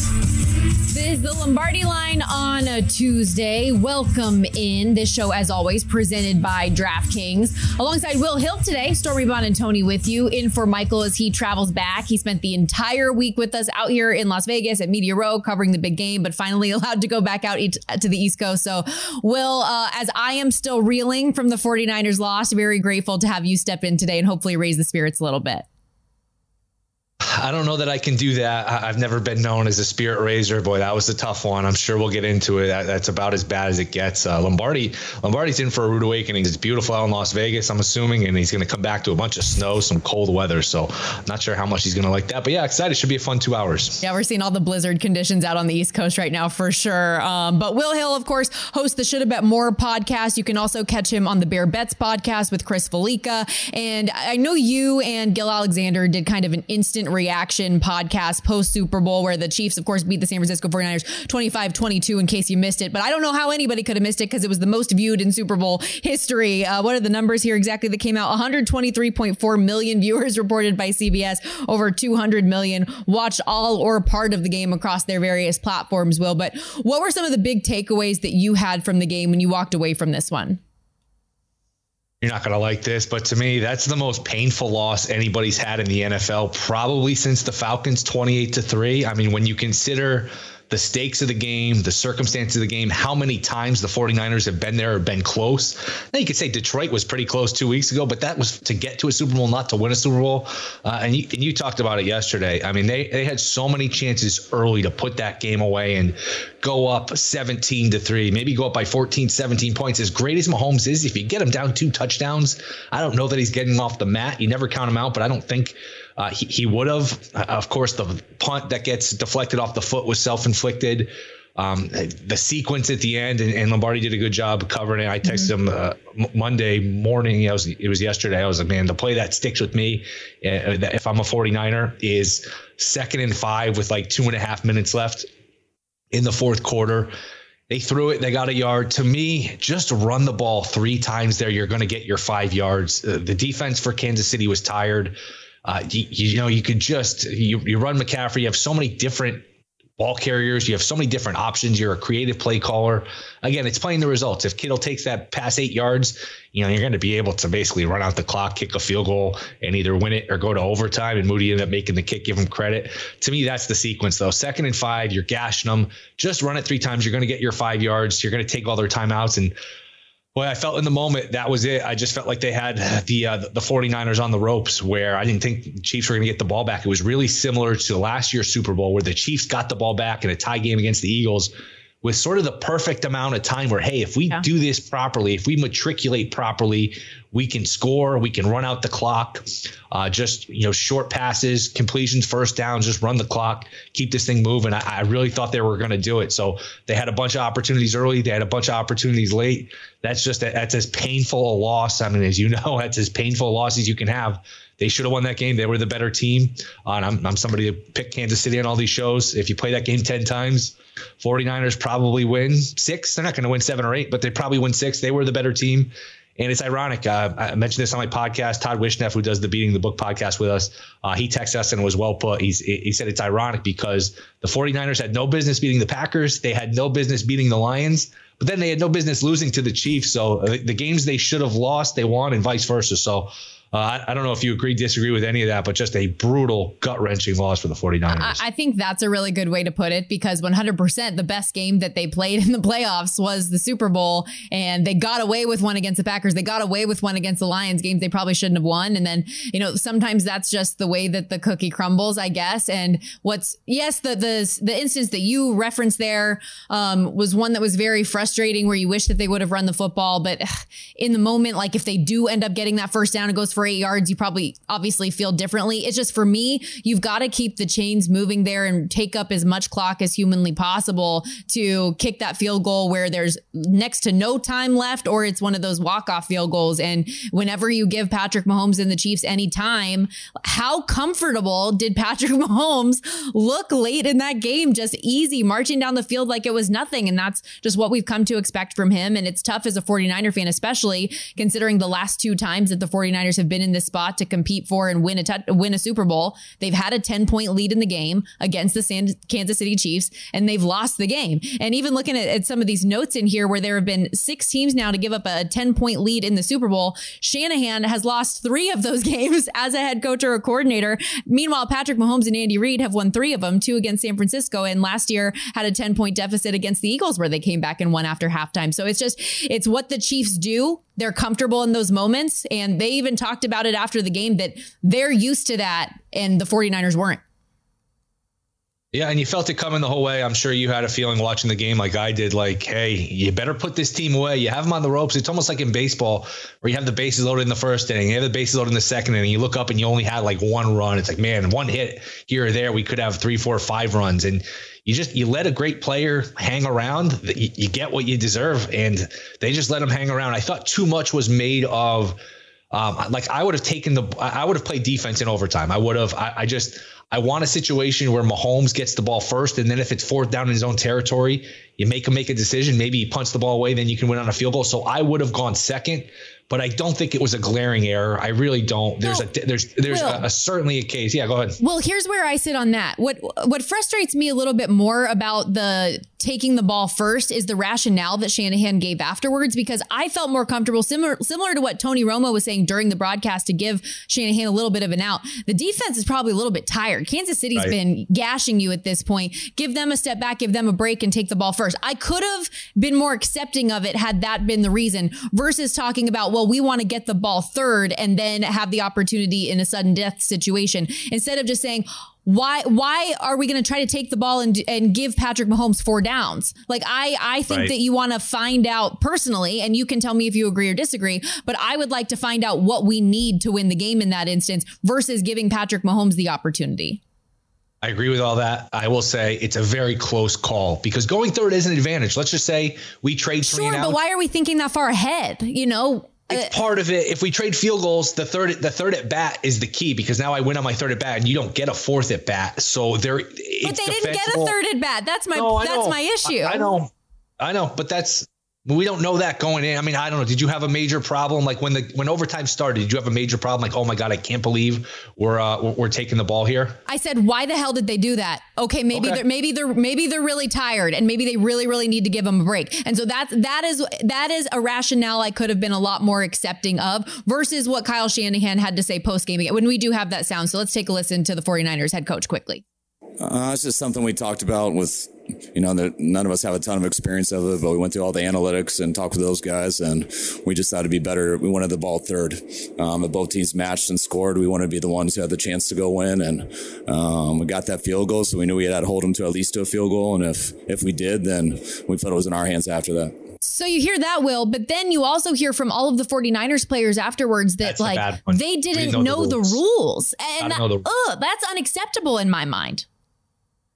This is the Lombardi line on a Tuesday. Welcome in. This show, as always, presented by DraftKings. Alongside Will Hill today, Stormy Buonantony with you. In for Michael as he travels back. He spent the entire week with us out here in Las Vegas at Media Row covering the big game, but finally allowed to go back out to the East Coast. So, Will, uh, as I am still reeling from the 49ers loss, very grateful to have you step in today and hopefully raise the spirits a little bit. I don't know that I can do that. I've never been known as a spirit raiser. Boy, that was a tough one. I'm sure we'll get into it. that's about as bad as it gets. Uh, Lombardi, Lombardi's in for a rude awakening. It's beautiful out in Las Vegas, I'm assuming, and he's going to come back to a bunch of snow, some cold weather. So, not sure how much he's going to like that. But yeah, excited. Should be a fun two hours. Yeah, we're seeing all the blizzard conditions out on the East Coast right now for sure. Um, but Will Hill, of course, hosts the Should Have Bet More podcast. You can also catch him on the Bear Bets podcast with Chris Fallica. And I know you and Gill Alexander did kind of an instant reaction podcast post Super Bowl where the Chiefs, of course, beat the San Francisco 49ers 25 22 in case you missed it. But I don't know how anybody could have missed it because it was the most viewed in Super Bowl history. Uh, what are the numbers here exactly that came out? 123.4 million viewers reported by CBS, over 200 million watched all or part of the game across their various platforms, Will. But what were some of the big takeaways that you had from the game when you walked away from this one? You're not going to like this, but to me, that's the most painful loss anybody's had in the NFL, probably since the Falcons 28 to 3. I mean, when you consider the stakes of the game, the circumstances of the game, how many times the 49ers have been there or been close. Now you could say Detroit was pretty close two weeks ago, but that was to get to a Super Bowl, not to win a Super Bowl. Uh, and, you, and you talked about it yesterday. I mean, they, they had so many chances early to put that game away and go up 17 to 3, maybe go up by 14, 17 points. As great as Mahomes is, if you get him down two touchdowns, I don't know that he's getting off the mat. You never count him out, but I don't think uh, he, he would have. Of course, the punt that gets deflected off the foot was self inflicted. Um, the sequence at the end, and, and, Lombardi did a good job covering it. I texted mm-hmm. him uh, m- Monday morning. It was, it was yesterday. I was like, man, the play that sticks with me, uh, if I'm a 49er, is second and five with like two and a half minutes left in the fourth quarter. They threw it. They got a yard. To me, just run the ball three times there. You're going to get your five yards. Uh, the defense for Kansas City was tired. Uh, you, you, know, you could just you, you run McCaffrey. You have so many different ball carriers. You have so many different options. You're a creative play caller. Again, it's playing the results. If Kittle takes that pass eight yards, you know, you're going to be able to basically run out the clock, kick a field goal, and either win it or go to overtime. And Moody ended up making the kick, give him credit. To me, that's the sequence, though. Second and five, you're gashing them. Just run it three times. You're going to get your five yards. You're going to take all their timeouts. And Boy, I felt in the moment that was it. I just felt like they had the uh, the 49ers on the ropes where I didn't think the Chiefs were going to get the ball back. It was really similar to last year's Super Bowl where the Chiefs got the ball back in a tie game against the Eagles with sort of the perfect amount of time where, hey, if we yeah. do this properly, if we matriculate properly, we can score, we can run out the clock. Uh, just you know, short passes, completions, first downs, just run the clock, keep this thing moving. I, I really thought they were going to do it. So they had a bunch of opportunities early, they had a bunch of opportunities late. That's just a, that's as painful a loss. I mean, as you know, that's as painful a loss as you can have They should have won that game. They were the better team. Uh, and I'm, I'm somebody to pick Kansas City on all these shows. If you play that game 10 times, 49ers probably win six. They're not going to win seven or eight, but they probably win six. They were the better team. And it's ironic. Uh, I mentioned this on my podcast. Todd Wishnev, who does the Beating the Book podcast with us, uh, he texted us and was well put. He's, he said it's ironic because the 49ers had no business beating the Packers. They had no business beating the Lions, but then they had no business losing to the Chiefs. So uh, the games they should have lost, they won, and vice versa. So uh, I, don't know if you agree, disagree with any of that, but just a brutal, gut wrenching loss for the 49ers. I, I, think that's a really good way to put it because 100% the best game that they played in the playoffs was the Super Bowl, and they got away with one against the Packers. They got away with one against the Lions, games they probably shouldn't have won. And then, you know, sometimes that's just the way that the cookie crumbles, I guess. And what's, yes, the, the, the instance that you referenced there um, was one that was very frustrating where you wish that they would have run the football. But in the moment, like if they do end up getting that first down, it goes for eight yards, you probably obviously feel differently. It's just for me, you've got to keep the chains moving there and take up as much clock as humanly possible to kick that field goal where there's next to no time left or it's one of those walk-off field goals. And whenever you give Patrick Mahomes and the Chiefs any time, how comfortable did Patrick Mahomes look late in that game? Just easy marching down the field like it was nothing. And that's just what we've come to expect from him. And it's tough as a 49er fan, especially considering the last two times that the 49ers have been in this spot to compete for and win a t- win a Super Bowl. They've had a 10 point lead in the game against the San- Kansas City Chiefs and they've lost the game. And even looking at, at some of these notes in here where there have been six teams now to give up a 10 point lead in the Super Bowl, Shanahan has lost three of those games as a head coach or a coordinator. Meanwhile, Patrick Mahomes and Andy Reid have won three of them, two against San Francisco, and last year had a 10 point deficit against the Eagles where they came back and won after halftime. So it's just, it's what the Chiefs do they're comfortable in those moments. And they even talked about it after the game that they're used to that and the 49ers weren't. Yeah, and you felt it coming the whole way. I'm sure you had a feeling watching the game like I did, like, hey, you better put this team away. You have them on the ropes. It's almost like in baseball where you have the bases loaded in the first inning, you have the bases loaded in the second inning. You look up and you only had like one run. It's like, man, one hit here or there, we could have three, four, five runs. And you just you let a great player hang around. You, you get what you deserve, and they just let him hang around. I thought too much was made of. Um, like I would have taken the, I would have played defense in overtime. I would have, I, I just, I want a situation where Mahomes gets the ball first, and then if it's fourth down in his own territory, you make him make a decision. Maybe he punts the ball away, then you can win on a field goal. So I would have gone second but I don't think it was a glaring error. I really don't. There's no, a there's there's a, a, certainly a case. Yeah, go ahead. Well, here's where I sit on that. What what frustrates me a little bit more about the taking the ball first is the rationale that Shanahan gave afterwards because I felt more comfortable similar similar to what Tony Romo was saying during the broadcast to give Shanahan a little bit of an out. The defense is probably a little bit tired. Kansas City's right. been gashing you at this point. Give them a step back, give them a break and take the ball first. I could have been more accepting of it had that been the reason versus talking about well well, we want to get the ball third and then have the opportunity in a sudden death situation instead of just saying, why why are we going to try to take the ball and and give Patrick Mahomes four downs? Like I I think right. that you want to find out personally and you can tell me if you agree or disagree, but I would like to find out what we need to win the game in that instance versus giving Patrick Mahomes the opportunity. I agree with all that. I will say it's a very close call because going third is an advantage. Let's just say we trade Sure, but why are we thinking that far ahead? You know, it's uh, part of it. If we trade field goals, the third the third at bat is the key because now I win on my third at bat and you don't get a fourth at bat. So there, but they didn't get a third at bat. That's my no, that's my issue. I, I know, I know, but that's we don't know that going in. I mean, I don't know. Did you have a major problem like when the when overtime started? Did you have a major problem like, oh my god, I can't believe we're uh, we're taking the ball here? I said, why the hell did they do that? Okay, maybe okay. they're maybe they're maybe they're really tired and maybe they really really need to give them a break. And so that's that is that is a rationale I could have been a lot more accepting of versus what Kyle Shanahan had to say post game when we do have that sound. So let's take a listen to the 49ers head coach quickly. Uh, it's just something we talked about with, you know, that none of us have a ton of experience of it, but we went through all the analytics and talked with those guys, and we just thought it'd be better. We wanted the ball third. Um, if both teams matched and scored, we wanted to be the ones who had the chance to go win, and um, we got that field goal, so we knew we had to hold them to at least to a field goal, and if if we did, then we felt it was in our hands after that. So you hear that, Will, but then you also hear from all of the 49ers players afterwards that that's like they didn't know, know, the rules. The rules. And that, the- ugh, that's unacceptable in my mind.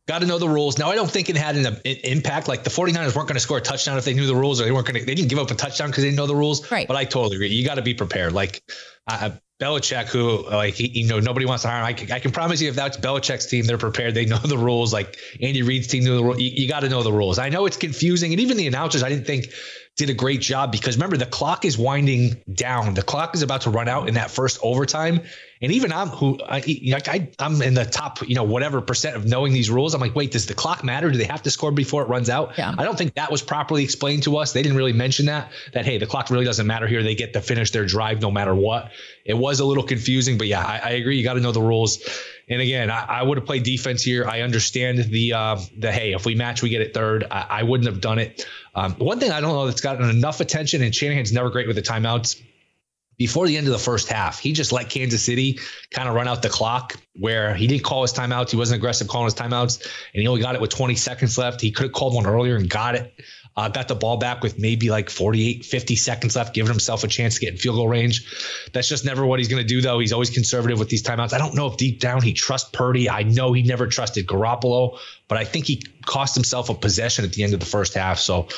Got to know the rules. Now, I don't think it had an, an impact. Like the 49ers weren't going to score a touchdown if they knew the rules, or they weren't going to, they didn't give up a touchdown because they didn't know the rules. Right. But I totally agree. You got to be prepared. Like, I, Belichick, who like he, you know nobody wants to hire him. I can, I can promise you, if that's Belichick's team, they're prepared. They know the rules. Like Andy Reid's team knew the rules. You, you got to know the rules. I know it's confusing, and even the announcers, I didn't think did a great job because remember the clock is winding down. The clock is about to run out in that first overtime, and even I'm who I, like I I'm in the top you know whatever percent of knowing these rules. I'm like, wait, does the clock matter? Do they have to score before it runs out? Yeah. I don't think that was properly explained to us. They didn't really mention that that hey, the clock really doesn't matter here. They get to finish their drive no matter what. It was a little confusing, but yeah, I, I agree. You got to know the rules. And again, I, I would have played defense here. I understand the uh, the hey, if we match, we get it third. I, I wouldn't have done it. Um, one thing I don't know that's gotten enough attention, and Shanahan's never great with the timeouts. Before the end of the first half, he just let Kansas City kind of run out the clock where he didn't call his timeouts. He wasn't aggressive calling his timeouts, and he only got it with 20 seconds left. He could have called one earlier and got it. Uh, got the ball back with maybe like 48, 50 seconds left, giving himself a chance to get in field goal range. That's just never what he's going to do, though. He's always conservative with these timeouts. I don't know if deep down he trusts Purdy. I know he never trusted Garoppolo, but I think he cost himself a possession at the end of the first half. So,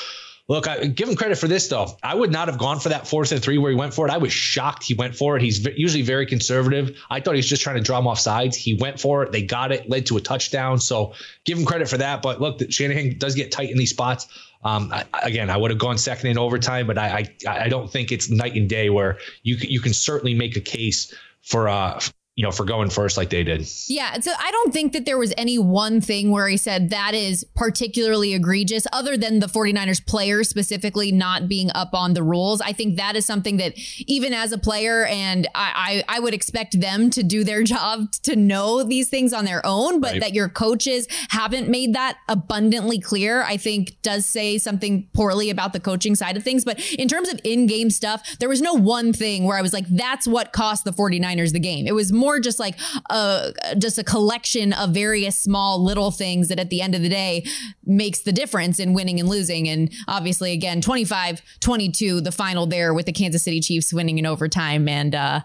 Look, I give him credit for this though. I would not have gone for that fourth and three where he went for it. I was shocked he went for it. He's v- usually very conservative. I thought he was just trying to draw him off sides. He went for it. They got it, led to a touchdown. So give him credit for that. But look, Shanahan does get tight in these spots. Um, I, again, I would have gone second in overtime, but I, I I don't think it's night and day where you you can certainly make a case for uh you know, for going first like they did. Yeah. So I don't think that there was any one thing where he said that is particularly egregious, other than the 49ers players specifically not being up on the rules. I think that is something that even as a player, and I, I, I would expect them to do their job to know these things on their own, but Right. that your coaches haven't made that abundantly clear, I think does say something poorly about the coaching side of things. But in terms of in game stuff, there was no one thing where I was like, that's what cost the 49ers the game. It was more just like a, just a collection of various small little things that at the end of the day makes the difference in winning and losing. And obviously, again, 25 22, the final there with the Kansas City Chiefs winning in overtime. And, uh,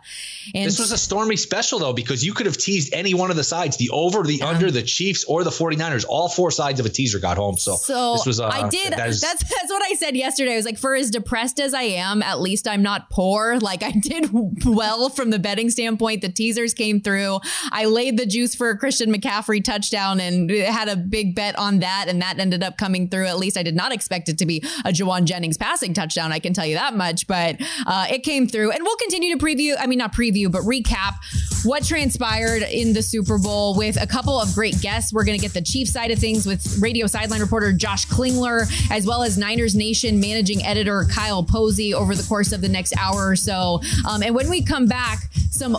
and This was a stormy special though, because you could have teased any one of the sides, the over, the under, the Chiefs, or the 49ers. All four sides of a teaser got home. So, So this was uh, I did. that is- that's that's what I said yesterday. I was like, for as depressed as I am, at least I'm not poor. Like I did well from the betting standpoint. The teasers came through. I laid the juice for a Christian McCaffrey touchdown and had a big bet on that, and that ended up coming through. At least I did not expect it to be a Jauan Jennings passing touchdown. I can tell you that much, but uh, it came through, and we'll continue to preview. I mean, not preview, but recap what transpired in the Super Bowl with a couple of great guests. We're going to get the Chiefs side of things with radio sideline reporter Josh Klingler, as well as Niners Nation managing editor Kyle Posey over the course of the next hour or so. Um, and when we come back, some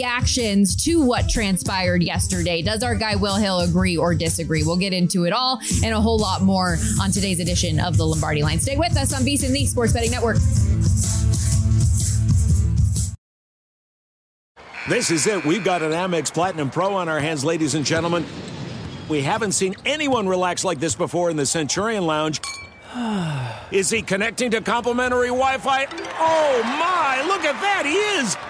overreactions to what transpired yesterday. Does our guy Will Hill agree or disagree? We'll get into it all and a whole lot more on today's edition of the Lombardi Line. Stay with us on VSiN, the Sports Betting Network. This is it. We've got an Amex Platinum Pro on our hands, ladies and gentlemen. We haven't seen anyone relax like this before in the Centurion Lounge. Is he connecting to complimentary Wi Fi? Oh my, look at that! He is!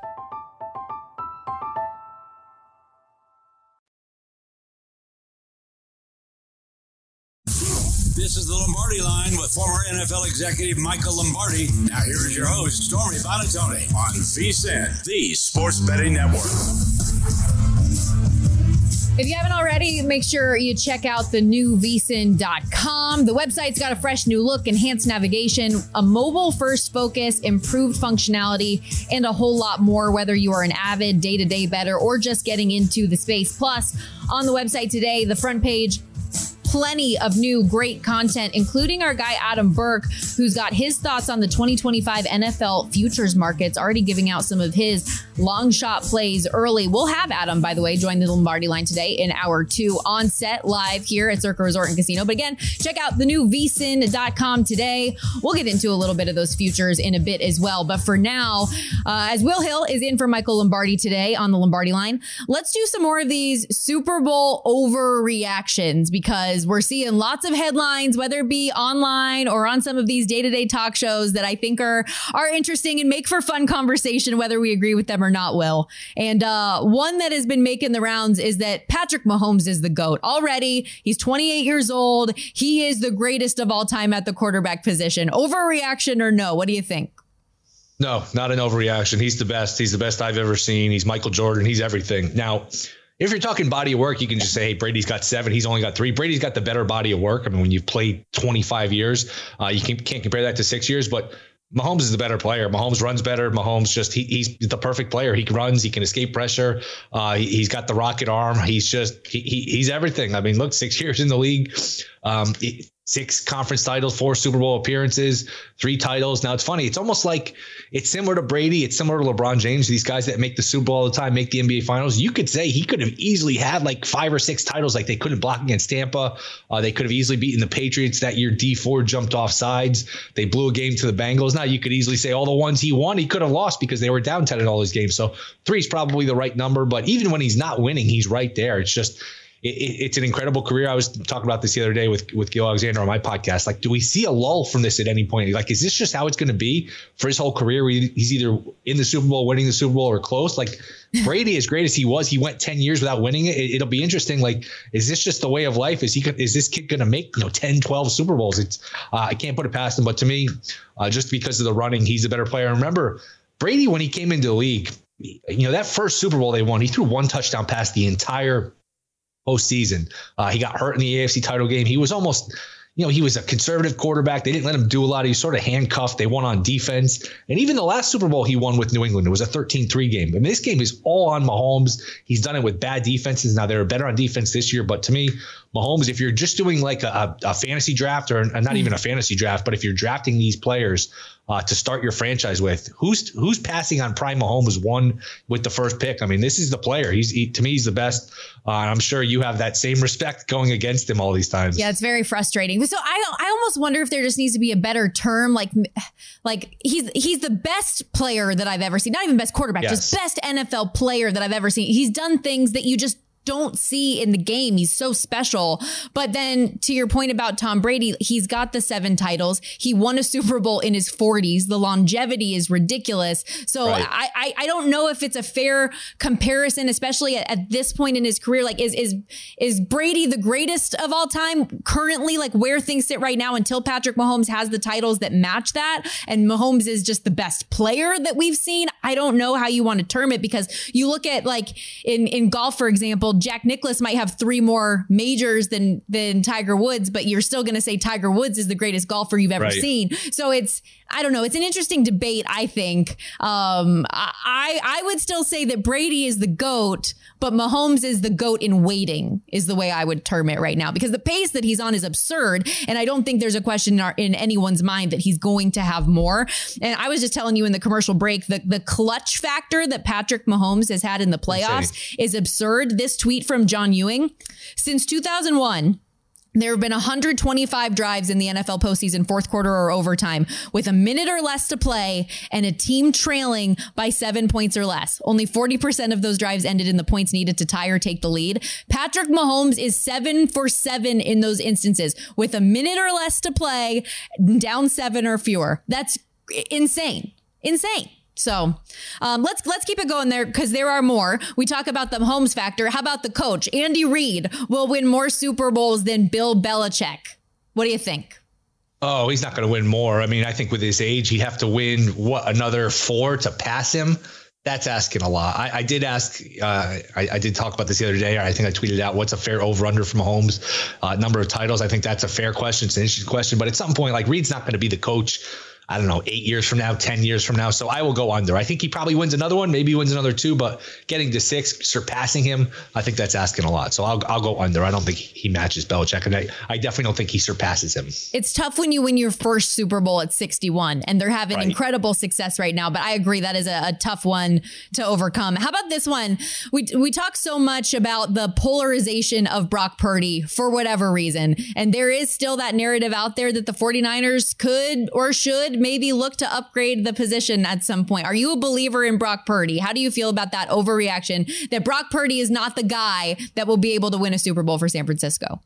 This is the Lombardi line with former NFL executive Michael Lombardi. Now here is your host, Stormy Buonantony on VSIN, the Sports Betting Network. If you haven't already, make sure you check out the new vsin.com. The website's got a fresh new look, enhanced navigation, a mobile first focus, improved functionality, and a whole lot more, whether you are an avid day to day better or just getting into the space. Plus, on the website today, the front page plenty of new great content, including our guy Adam Burke, who's got his thoughts on the 2025 NFL futures markets, already giving out some of his long shot plays early. We'll have Adam, by the way, join the Lombardi line today in hour two on set live here at Circa Resort and Casino. But again, check out the new vsin.com today. We'll get into a little bit of those futures in a bit as well. But for now, uh, as Will Hill is in for Michael Lombardi today on the Lombardi line, let's do some more of these Super Bowl overreactions because we're seeing lots of headlines, whether it be online or on some of these day to day talk shows that I think are are interesting and make for fun conversation, whether we agree with them or not. Will and uh, one that has been making the rounds is that Patrick Mahomes is the goat already. He's 28 years old. He is the greatest of all time at the quarterback position. Overreaction or no? What do you think? No, not an overreaction. He's the best. He's the best I've ever seen. He's Michael Jordan. He's everything. Now, if you're talking body of work, you can just say, hey, Brady's got seven. He's only got three. Brady's got the better body of work. I mean, when you've played 25 years, uh, you can, can't compare that to six years, but Mahomes is the better player. Mahomes runs better. Mahomes just he, he's the perfect player. He runs. He can escape pressure. Uh, he, has got the rocket arm. He's just he, he, he's everything. I mean, look, six years in the league. Um, six conference titles, four Super Bowl appearances, three titles. Now it's funny. It's almost like it's similar to Brady. It's similar to LeBron James. These guys that make the Super Bowl all the time, make the NBA Finals. You could say he could have easily had like five or six titles. Like they couldn't block against Tampa. Uh, they could have easily beaten the Patriots that year. Dee Ford jumped off sides. They blew a game to the Bengals. Now you could easily say all the ones he won, he could have lost because they were down ten in all his games. So three is probably the right number. But even when he's not winning, he's right there. It's just it, it's an incredible career. I was talking about this the other day with with Gill Alexander on my podcast. Like, do we see a lull from this at any point? Like, is this just how it's going to be for his whole career? Where he's either in the Super Bowl, winning the Super Bowl, or close. Like Brady, as great as he was, he went ten years without winning it. it will be interesting. Like, is this just the way of life? Is he is this kid going to make you know 10, 12 Super Bowls? It's uh, I can't put it past him. But to me, uh, just because of the running, he's a better player. And remember, Brady when he came into the league, you know that first Super Bowl they won, he threw one touchdown pass the entire postseason. Uh, he got hurt in the AFC title game. He was almost, you know, he was a conservative quarterback. They didn't let him do a lot. He was sort of handcuffed. They won on defense. And even the last Super Bowl he won with New England, it was a 13 3 game. I mean, this game is all on Mahomes. He's done it with bad defenses. Now they're better on defense this year. But to me, Mahomes, if you're just doing like a, a fantasy draft or not even a fantasy draft, but if you're drafting these players, uh, to start your franchise with. Who's who's passing on Prime Mahomes one with the first pick? I mean, this is the player. He's he, to me, he's the best. Uh, I'm sure you have that same respect going against him all these times. Yeah, it's very frustrating. So I I almost wonder if there just needs to be a better term, like like he's he's the best player that I've ever seen. Not even best quarterback, yes. just best NFL player that I've ever seen. He's done things that you just don't see in the game. He's so special. But then to your point about Tom Brady, he's got the seven titles. He won a Super Bowl in his 40s. The longevity is ridiculous. So right. I, I, I don't know if it's a fair comparison, especially at, at, this point in his career. Like is is is Brady the greatest of all time currently? Like where things sit right now until Patrick Mahomes has the titles that match that, and Mahomes is just the best player that we've seen. I don't know how you want to term it because you look at like in in golf, for example Jack Nicklaus might have three more majors than than Tiger Woods, but you're still going to say Tiger Woods is the greatest golfer you've ever right. seen. So it's I don't know. It's an interesting debate. I think um, I I would still say that Brady is the goat, but Mahomes is the goat in waiting. Is the way I would term it right now because the pace that he's on is absurd, and I don't think there's a question in, our, in anyone's mind that he's going to have more. And I was just telling you in the commercial break the the clutch factor that Patrick Mahomes has had in the playoffs Insane. is absurd. This tweet from John Ewing since 2001. There have been 125 drives in the NFL postseason, fourth quarter or overtime, with a minute or less to play and a team trailing by seven points or less. Only 40% of those drives ended in the points needed to tie or take the lead. Patrick Mahomes is seven for seven in those instances, with a minute or less to play, down seven or fewer. That's insane. Insane. So um, let's let's keep it going there because there are more. We talk about the Mahomes factor. How about the coach? Andy Reid will win more Super Bowls than Bill Belichick. What do you think? Oh, he's not going to win more. I mean, I think with his age, he'd have to win what another four to pass him. That's asking a lot. I, I did ask. Uh, I, I, did talk about this the other day. I think I tweeted out what's a fair over under from Mahomes uh, number of titles. I think that's a fair question. It's an interesting question, but at some point, like Reid's not going to be the coach I don't know, eight years from now, 10 years from now. So I will go under. I think he probably wins another one. Maybe wins another two, but getting to six, surpassing him, I think that's asking a lot. So I'll, I'll go under. I don't think he matches Belichick. And I, I definitely don't think he surpasses him. It's tough when you win your first Super Bowl at 61 and they're having right. incredible success right now. But I agree that is a, a tough one to overcome. How about this one? We, we talk so much about the polarization of Brock Purdy for whatever reason. And there is still that narrative out there that the 49ers could or should maybe look to upgrade the position at some point. Are you a believer in Brock Purdy? How do you feel about that overreaction that Brock Purdy is not the guy that will be able to win a Super Bowl for San Francisco?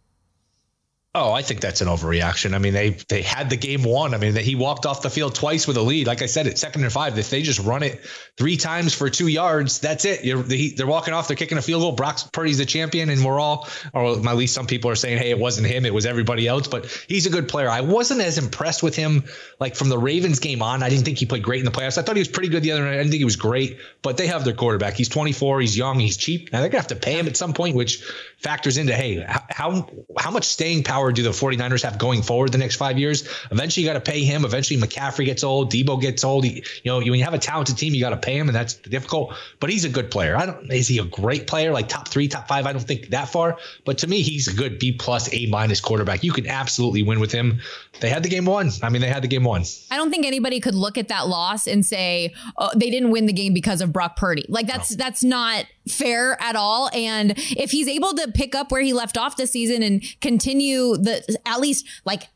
Oh, I think that's an overreaction. I mean, they they had the game won. I mean, that he walked off the field twice with a lead. Like I said, it's second and five. If they just run it three times for two yards, that's it. You're, they're walking off. They're kicking a field goal. Brock Purdy's the champion, and we're all, or at least some people are saying, hey, it wasn't him. It was everybody else. But he's a good player. I wasn't as impressed with him like from the Ravens game on. I didn't think he played great in the playoffs. I thought he was pretty good the other night. I didn't think he was great, but they have their quarterback. He's 24. He's young. He's cheap. Now they're gonna have to pay him at some point, which factors into hey, how how much staying power do the 49ers have going forward the next five years. Eventually, you got to pay him. Eventually, McCaffrey gets old. Debo gets old. He, you know, when you have a talented team, you got to pay him, and that's difficult. But he's a good player. I don't. Is he a great player? Like top three, top five? I don't think that far. But to me, he's a good B plus, A minus quarterback. You can absolutely win with him. They had the game won. I mean, they had the game won. I don't think anybody could look at that loss and say oh, they didn't win the game because of Brock Purdy. Like that's no. that's not fair at all. And if he's able to pick up where he left off this season and continue the at least like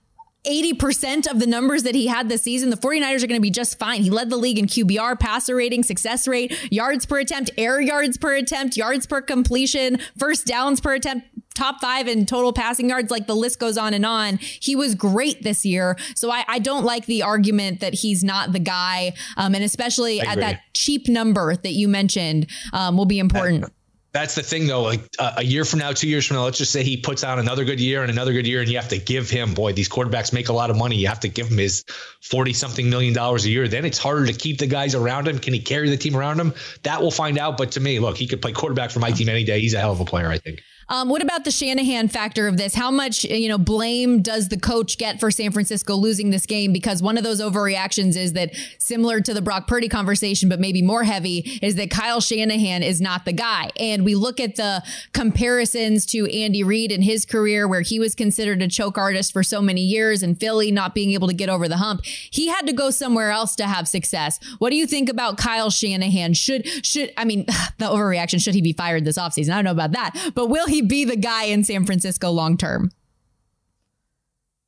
80% of the numbers that he had this season, the 49ers are going to be just fine. He led the league in QBR, passer rating, success rate, yards per attempt, air yards per attempt, yards per completion, first downs per attempt, top five in total passing yards. Like the list goes on and on. He was great this year. So I, I don't like the argument that he's not the guy. Um, and especially at that cheap number that you mentioned um, will be important. that's the thing though. Like uh, a year from now two years from now let's just say he puts out another good year and another good year and you have to give him boy these quarterbacks make a lot of money. You have to give him his 40 something million dollars a year. Then it's harder to keep the guys around him. Can he carry the team around him? That we'll find out. But to me look he could play quarterback for my team any day. He's a hell of a player i think um, what about the Shanahan factor of this? How much you know blame does the coach get for San Francisco losing this game? Because one of those overreactions is that similar to the Brock Purdy conversation, but maybe more heavy, is that Kyle Shanahan is not the guy. And we look at the comparisons to Andy Reid in his career, where he was considered a choke artist for so many years, and Philly not being able to get over the hump. He had to go somewhere else to have success. What do you think about Kyle Shanahan? Should should I mean the overreaction? Should he be fired this offseason? I don't know about that, but will he? Be the guy in San Francisco long term?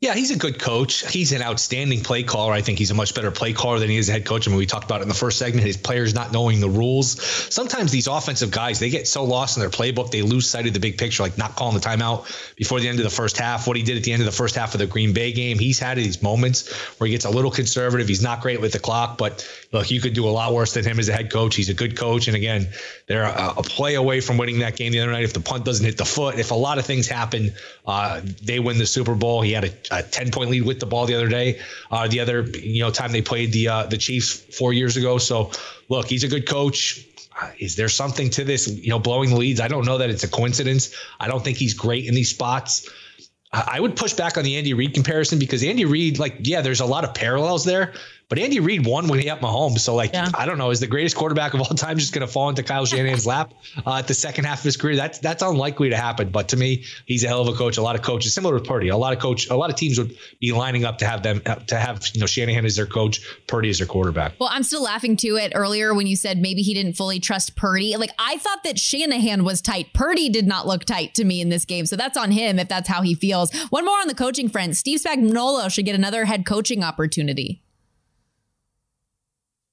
Yeah, he's a good coach. He's an outstanding play caller. I think he's a much better play caller than he is a head coach. I mean, we talked about it in the first segment, his players not knowing the rules. Sometimes these offensive guys, they get so lost in their playbook, they lose sight of the big picture, like not calling the timeout before the end of the first half. What he did at the end of the first half of the Green Bay game, he's had these moments where he gets a little conservative. He's not great with the clock, but look, you could do a lot worse than him as a head coach. He's a good coach. And again, they're a, a play away from winning that game the other night. If the punt doesn't hit the foot, if a lot of things happen, uh, they win the Super Bowl. He had a, a 10 point lead with the ball the other day. Uh, the other you know time they played the uh, the Chiefs four years ago. So look, he's a good coach. Uh, is there something to this? You know, blowing leads. I don't know that it's a coincidence. I don't think he's great in these spots. I would push back on the Andy Reid comparison because Andy Reid, like, yeah, there's a lot of parallels there, but Andy Reid won when he had Mahomes. So, like, yeah. I don't know, is the greatest quarterback of all time just going to fall into Kyle Shanahan's lap uh, at the second half of his career? That's that's unlikely to happen. But to me, he's a hell of a coach. A lot of coaches, similar to Purdy, a lot of coach, a lot of teams would be lining up to have them to have you know Shanahan as their coach, Purdy as their quarterback. Well, I'm still laughing to it earlier when you said maybe he didn't fully trust Purdy. Like I thought that Shanahan was tight. Purdy did not look tight to me in this game, so that's on him if that's how he feels. One more on the coaching front: Steve Spagnuolo should get another head coaching opportunity.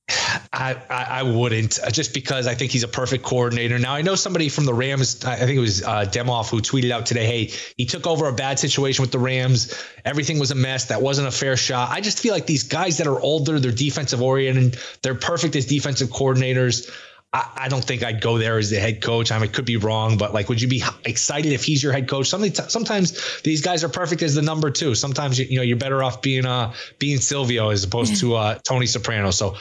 I, I, I wouldn't uh, just because I think he's a perfect coordinator. Now I know somebody from the Rams. I think it was uh, Demoff who tweeted out today, "Hey, he took over a bad situation with the Rams. Everything was a mess. That wasn't a fair shot." I just feel like these guys that are older, they're defensive oriented, they're perfect as defensive coordinators. I, I, don't think I'd go there as the head coach. I, mean, could be wrong, but like, would you be excited if he's your head coach? Sometimes, sometimes these guys are perfect as the number two. Sometimes you, you know you're better off being uh being Silvio as opposed to uh Tony Soprano. So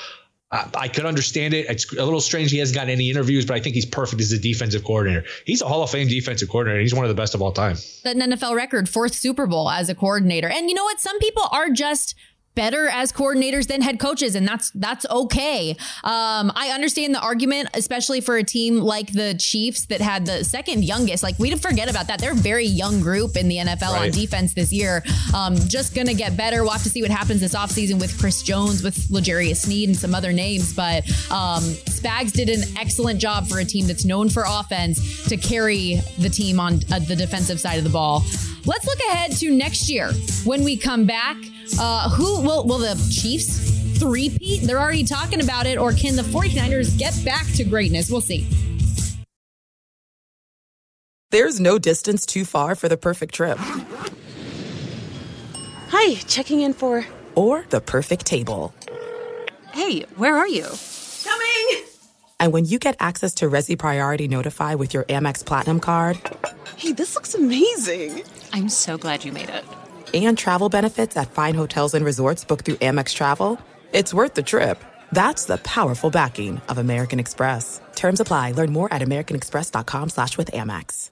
I could understand it. It's a little strange he hasn't got any interviews, but I think he's perfect as a defensive coordinator. He's a Hall of Fame defensive coordinator. He's one of the best of all time. An NFL record, fourth Super Bowl as a coordinator. And you know what? Some people are just better as coordinators than head coaches, and that's that's okay. Um, I understand the argument, especially for a team like the Chiefs that had the second youngest. Like we forget about that. They're a very young group in the NFL right. on defense this year. Um, just gonna get better. We'll have to see what happens this offseason with Chris Jones, with L'Jarius Sneed, and some other names. But um, Spags did an excellent job for a team that's known for offense to carry the team on uh, the defensive side of the ball. Let's look ahead to next year when we come back. Uh, who will will the Chiefs three-peat? They're already talking about it, or can the 49ers get back to greatness? We'll see. There's no distance too far for the perfect trip. Hi, checking in for or the perfect table. Hey, where are you? Coming. And when you get access to Resy Priority Notify with your Amex Platinum card, hey, this looks amazing. I'm so glad you made it and travel benefits at fine hotels and resorts booked through Amex Travel, it's worth the trip. That's the powerful backing of American Express. Terms apply. Learn more at americanexpress.com slash with Amex.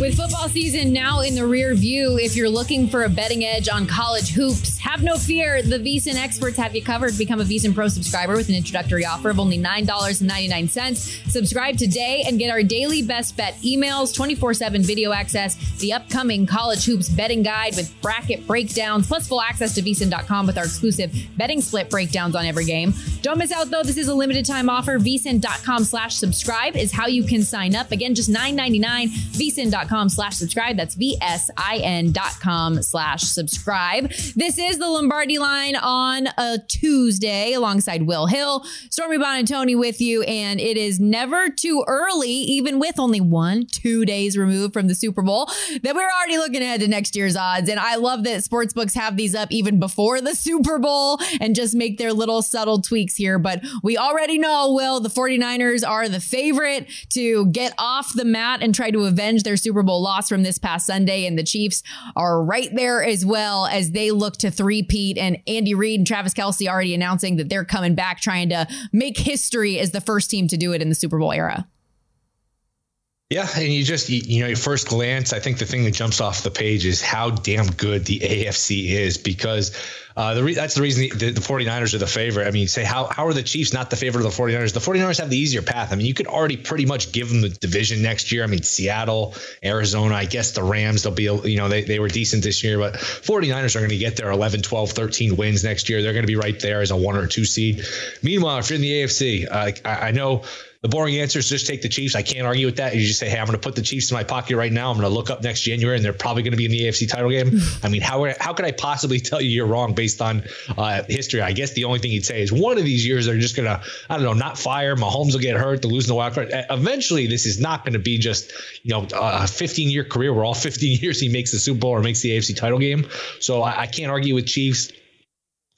With football season now in the rear view, if you're looking for a betting edge on college hoops, have no fear. The VSIN experts have you covered. Become a VSIN Pro subscriber with an introductory offer of only $9.99. Subscribe today and get our daily best bet emails, 24 7 video access, the upcoming college hoops betting guide with bracket breakdowns, plus full access to VSIN.com with our exclusive betting split breakdowns on every game. Don't miss out though. This is a limited time offer. VSIN.com slash subscribe is how you can sign up. Again, just $9.99. VSIN.com VSIN.com slash subscribe. That's V-S-I-N dot com slash subscribe. This is the Lombardi line on a Tuesday alongside Will Hill, Stormy Buonantony with you. And it is never too early, even with only one, two days removed from the Super Bowl, that we're already looking ahead to next year's odds. And I love that sportsbooks have these up even before the Super Bowl and just make their little subtle tweaks here. But we already know, Will, the 49ers are the favorite to get off the mat and try to avenge their Super Super Bowl loss from this past Sunday, and the Chiefs are right there as well as they look to three-peat. And Andy Reid and Travis Kelce already announcing that they're coming back, trying to make history as the first team to do it in the Super Bowl era. Yeah, and you just you, know your first glance, I think the thing that jumps off the page is how damn good the AFC is because uh, the re- that's the reason the, the, 49ers are the favorite. I mean, you say how how are the Chiefs not the favorite of the 49ers? The 49ers have the easier path. I mean, you could already pretty much give them the division next year. I mean, Seattle, Arizona, I guess the Rams, they'll be you know they, they were decent this year, but 49ers are going to get their 11, 12, 13 wins next year. They're going to be right there as a one or two seed. Meanwhile, if you're in the AFC, uh, I, I know the boring answer is just take the Chiefs. I can't argue with that. You just say, hey, I'm going to put the Chiefs in my pocket right now. I'm going to look up next January, and they're probably going to be in the AFC title game. I mean, how how could I possibly tell you you're wrong based on uh, history? I guess the only thing you'd say is one of these years they're just going to, I don't know, not fire. Mahomes will get hurt. They'll lose in the wild card. Eventually, this is not going to be just you know a 15 year career where all 15 years he makes the Super Bowl or makes the AFC title game. So I, I can't argue with Chiefs.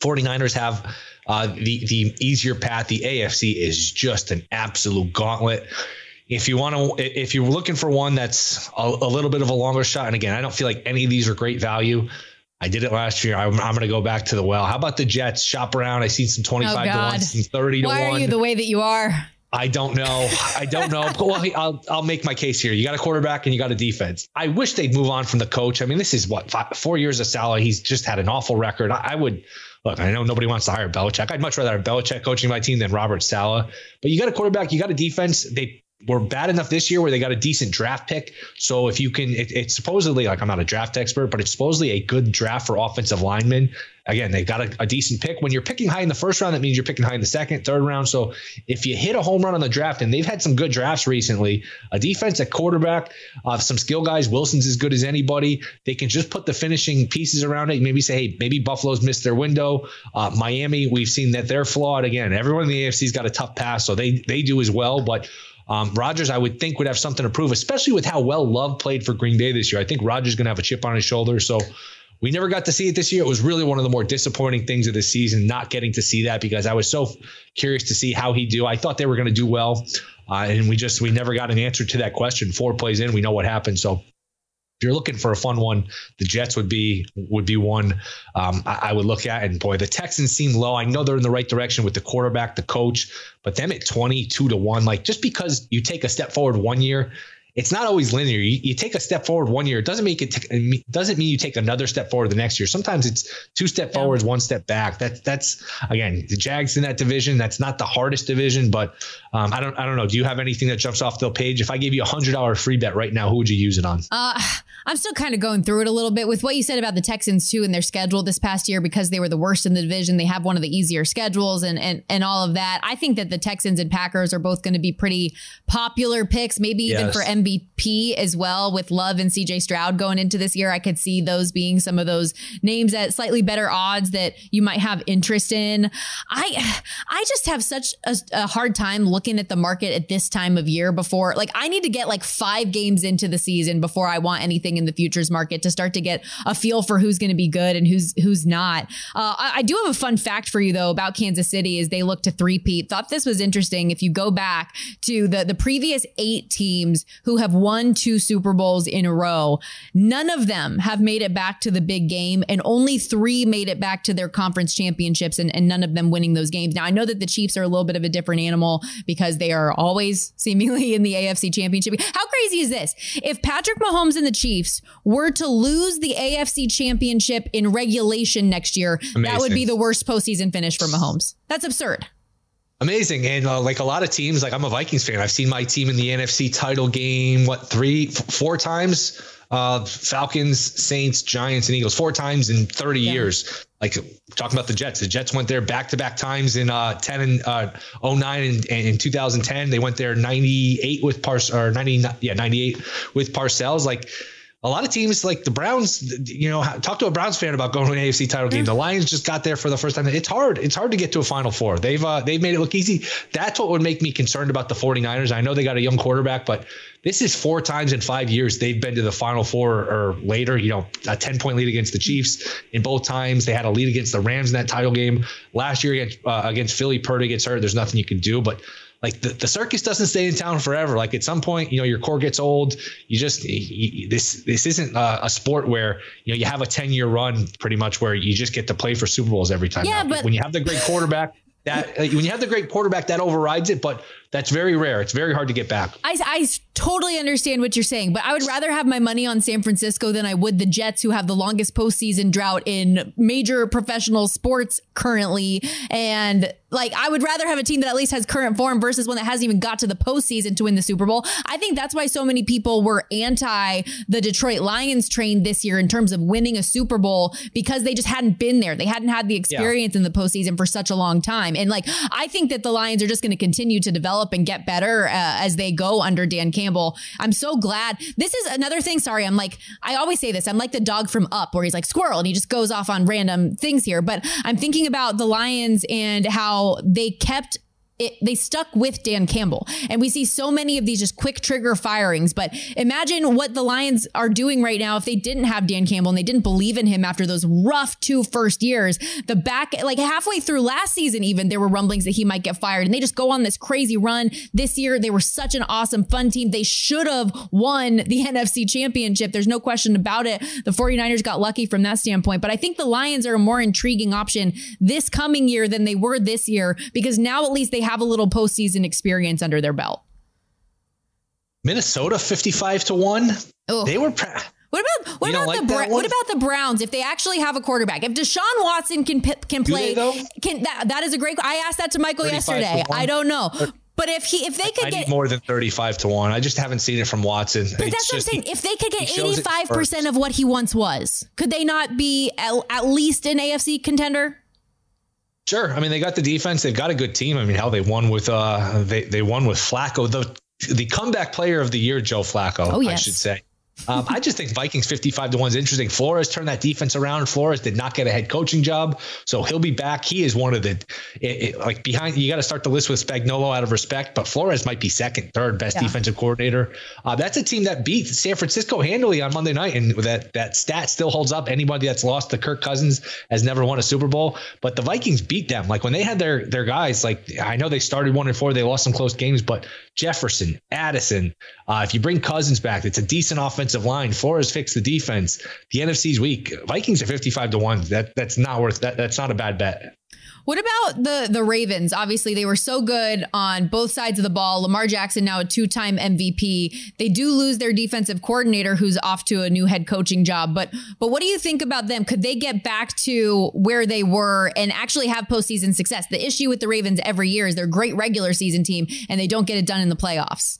49ers have uh, the the easier path. The AFC is just an absolute gauntlet. If you want to, if you're looking for one that's a, a, little bit of a longer shot, and again, I don't feel like any of these are great value. I did it last year. I'm, I'm going to go back to the well. How about the Jets? Shop around. I see some 25 oh to 1, some 30 to Why 1. Why are you the way that you are? I don't know. I don't know. well, I'll, I'll make my case here. You got a quarterback and you got a defense. I wish they'd move on from the coach. I mean, this is what five, four years of Saleh. He's just had an awful record. I, I would look. I know nobody wants to hire Belichick. I'd much rather have Belichick coaching my team than Robert Saleh. But you got a quarterback. You got a defense. They were bad enough this year where they got a decent draft pick. So if you can, it, it's supposedly like I'm not a draft expert, but it's supposedly a good draft for offensive linemen. Again, they got a, a, decent pick. When you're picking high in the first round, that means you're picking high in the second, third round. So if you hit a home run on the draft, and they've had some good drafts recently, a defense at quarterback, uh, some skill guys, Wilson's as good as anybody. They can just put the finishing pieces around it. Maybe say, hey, maybe Buffalo's missed their window. Uh, Miami, we've seen that they're flawed. Again, everyone in the AFC's got a tough pass, so they they do as well. But um, Rodgers, I would think, would have something to prove, especially with how well Love played for Green Bay this year. I think Rodgers going to have a chip on his shoulder. So we never got to see it this year. It was really one of the more disappointing things of the season, not getting to see that because I was so curious to see how he do. I thought they were going to do well, uh, and we just we never got an answer to that question. Four plays in, we know what happened. So if you're looking for a fun one, the Jets would be would be one um, I, I, would look at. And boy, the Texans seem low. I know they're in the right direction with the quarterback, the coach, but them at 22 to one, like just because you take a step forward one year it's not always linear. You, you, take a step forward one year, it doesn't make it t- doesn't mean you take another step forward the next year. Sometimes it's two step forwards, one step back. That's that's again the Jags in that division. That's not the hardest division, but um, I don't I don't know. Do you have anything that jumps off the page? If I gave you a hundred dollar free bet right now, who would you use it on? Uh, I'm still kind of going through it a little bit with what you said about the Texans too and their schedule this past year because they were the worst in the division. They have one of the easier schedules and and and all of that. I think that the Texans and Packers are both going to be pretty popular picks, maybe even yes. for MVP as well with Love and CJ Stroud going into this year. I could see those being some of those names at slightly better odds that you might have interest in. I I just have such a, a hard time looking at the market at this time of year before like I need to get like 5 games into the season before I want anything in the futures market to start to get a feel for who's going to be good and who's who's not. Uh, I, I, do have a fun fact for you though about Kansas City is they look to three-peat. Thought this was interesting. If you go back to the the previous eight teams who have won two Super Bowls in a row, none of them have made it back to the big game, and only three made it back to their conference championships, and, and none of them winning those games. Now I know that the Chiefs are a little bit of a different animal because they are always seemingly in the AFC Championship. How crazy is this? If Patrick Mahomes and the Chiefs Chiefs were to lose the AFC championship in regulation next year, Amazing. that would be the worst postseason finish for Mahomes. That's absurd. Amazing. And uh, like a lot of teams, like I'm a Vikings fan. I've seen my team in the NFC title game, what, three, f- four times? Uh, Falcons, Saints, Giants, and Eagles, four times in 30 yeah. years. Like talking about the Jets, the Jets went there back to back times in uh, 10 and uh, 09 and, and in 2010. They went there 98 with Pars or 90, yeah, 98 with Parcells. Like, a lot of teams like the Browns, you know, talk to a Browns fan about going to an AFC title game. The Lions just got there for the first time. It's hard. It's hard to get to a final four. They've uh, they've made it look easy. That's what would make me concerned about the 49ers. I know they got a young quarterback, but this is four times in five years they've been to the final four or later, you know, a 10 point lead against the Chiefs in both times. They had a lead against the Rams in that title game last year against, uh, against Philly. Purdy gets hurt. There's nothing you can do, but like the, the circus doesn't stay in town forever. Like at some point, you know, your core gets old. You just you, this this isn't a, a, sport where you know you have a ten year run pretty much where you just get to play for Super Bowls every time. Yeah, but when you have the great quarterback, that uh, when you have the great quarterback, that overrides it. But that's very rare. It's very hard to get back. I, I totally understand what you're saying, but I would rather have my money on San Francisco than I would the Jets, who have the longest postseason drought in major professional sports currently. And like, I would rather have a team that at least has current form versus one that hasn't even got to the postseason to win the Super Bowl. I think that's why so many people were anti the Detroit Lions train this year in terms of winning a Super Bowl because they just hadn't been there. They hadn't had the experience yeah. in the postseason for such a long time. And like, I think that the Lions are just going to continue to develop develop and get better uh, as they go under Dan Campbell. I'm so glad. This is another thing. Sorry, I'm like, I always say this. I'm like the dog from Up, where he's like squirrel and he just goes off on random things here. But I'm thinking about the Lions and how they kept it, they stuck with Dan Campbell. And we see so many of these just quick trigger firings. But imagine what the Lions are doing right now if they didn't have Dan Campbell and they didn't believe in him after those rough two first years. The back, like halfway through last season, even there were rumblings that he might get fired. And they just go on this crazy run. This year, they were such an awesome, fun team. They should have won the NFC championship. There's no question about it. The 49ers got lucky from that standpoint. But I think the Lions are a more intriguing option this coming year than they were this year because now at least they have a little postseason experience under their belt. Minnesota 55 to 1. Oh. They were. what about what about like the Bra- what about the Browns if they actually have a quarterback? If Deshaun Watson can can play, can that that is a great. I asked that to Michael yesterday. I don't know. But if he if they could I get more than thirty five to one, I just haven't seen it from Watson. But it's that's just, what I'm saying. He, if they could get eighty five percent of what he once was, could they not be at, at least an AFC contender? Sure. I mean, they got the defense. They've got a good team. I mean, how they won with uh they they won with Flacco. The the comeback player of the year, Joe Flacco, oh, yes. I should say. Um, I just think Vikings 55 to 1 is interesting. Flores turned that defense around. Flores did not get a head coaching job, so he'll be back. He is one of the it, it, like behind. You got to start the list with Spagnolo out of respect, but Flores might be second, third best yeah. defensive coordinator. Uh, that's a team that beat San Francisco handily on Monday night, and that that stat still holds up. Anybody that's lost to Kirk Cousins has never won a Super Bowl, but the Vikings beat them. Like when they had their their guys, like I know they started one and four, they lost some close games, but Jefferson, Addison, uh, if you bring Cousins back, it's a decent offensive line. Flores fixed the defense. The NFC's weak. Vikings are 55 to 1. That that's not worth that. That's not a bad bet. What about the the Ravens? Obviously, they were so good on both sides of the ball. Lamar Jackson now a two-time MVP. They do lose their defensive coordinator who's off to a new head coaching job. But but what do you think about them? Could they get back to where they were and actually have postseason success? The issue with the Ravens every year is they're a great regular season team and they don't get it done in the playoffs.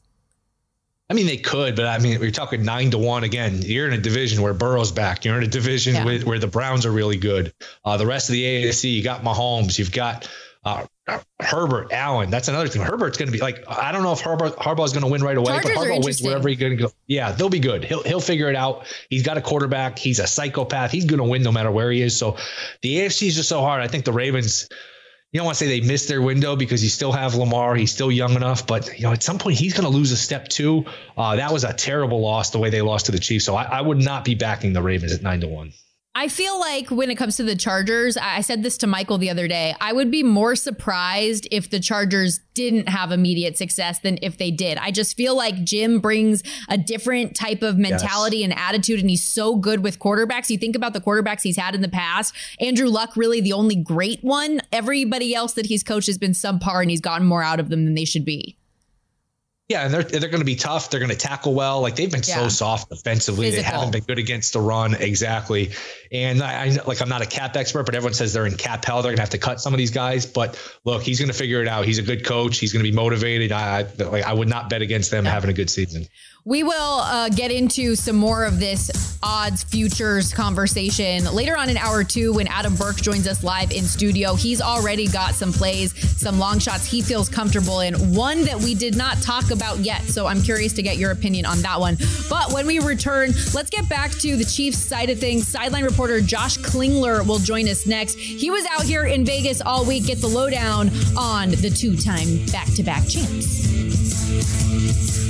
I mean, they could, but I mean, we're talking nine to one again. You're in a division where Burrow's back. You're in a division yeah. where, where the Browns are really good. Uh, the rest of the AFC, you got Mahomes, you've got uh, Herbert, Allen. That's another thing. Herbert's going to be like, I don't know if Herbert Harbaugh's going to win right away, Chargers but Harbaugh wins wherever he's going to go. Yeah, they'll be good. He'll he'll figure it out. He's got a quarterback. He's a psychopath. He's going to win no matter where he is. So the AFC is just so hard. I think the Ravens you don't want to say they missed their window because you still have Lamar. He's still young enough, but you know at some point he's going to lose a step too. Uh, that was a terrible loss the way they lost to the Chiefs. So I, I would not be backing the Ravens at nine to one. I feel like when it comes to the Chargers, I said this to Michael the other day. I would be more surprised if the Chargers didn't have immediate success than if they did. I just feel like Jim brings a different type of mentality yes. and attitude, and he's so good with quarterbacks. You think about the quarterbacks he's had in the past. Andrew Luck, really the only great one. Everybody else that he's coached has been subpar, and he's gotten more out of them than they should be. Yeah, and they're they're going to be tough. They're going to tackle well. Like they've been yeah. so soft defensively. Physical. They haven't been good against the run exactly. And I, I, like I'm not a cap expert, but everyone says they're in cap hell. They're going to have to cut some of these guys. But look, he's going to figure it out. He's a good coach. He's going to be motivated. I like I would not bet against them yeah. having a good season. We will uh, get into some more of this odds futures conversation later on in hour two when Adam Burke joins us live in studio. He's already got some plays, some long shots he feels comfortable in, one that we did not talk about yet. So I'm curious to get your opinion on that one. But when we return, let's get back to the Chiefs side of things. Sideline reporter Josh Klingler will join us next. He was out here in Vegas all week. Get the lowdown on the two time back to back champs.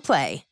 Play.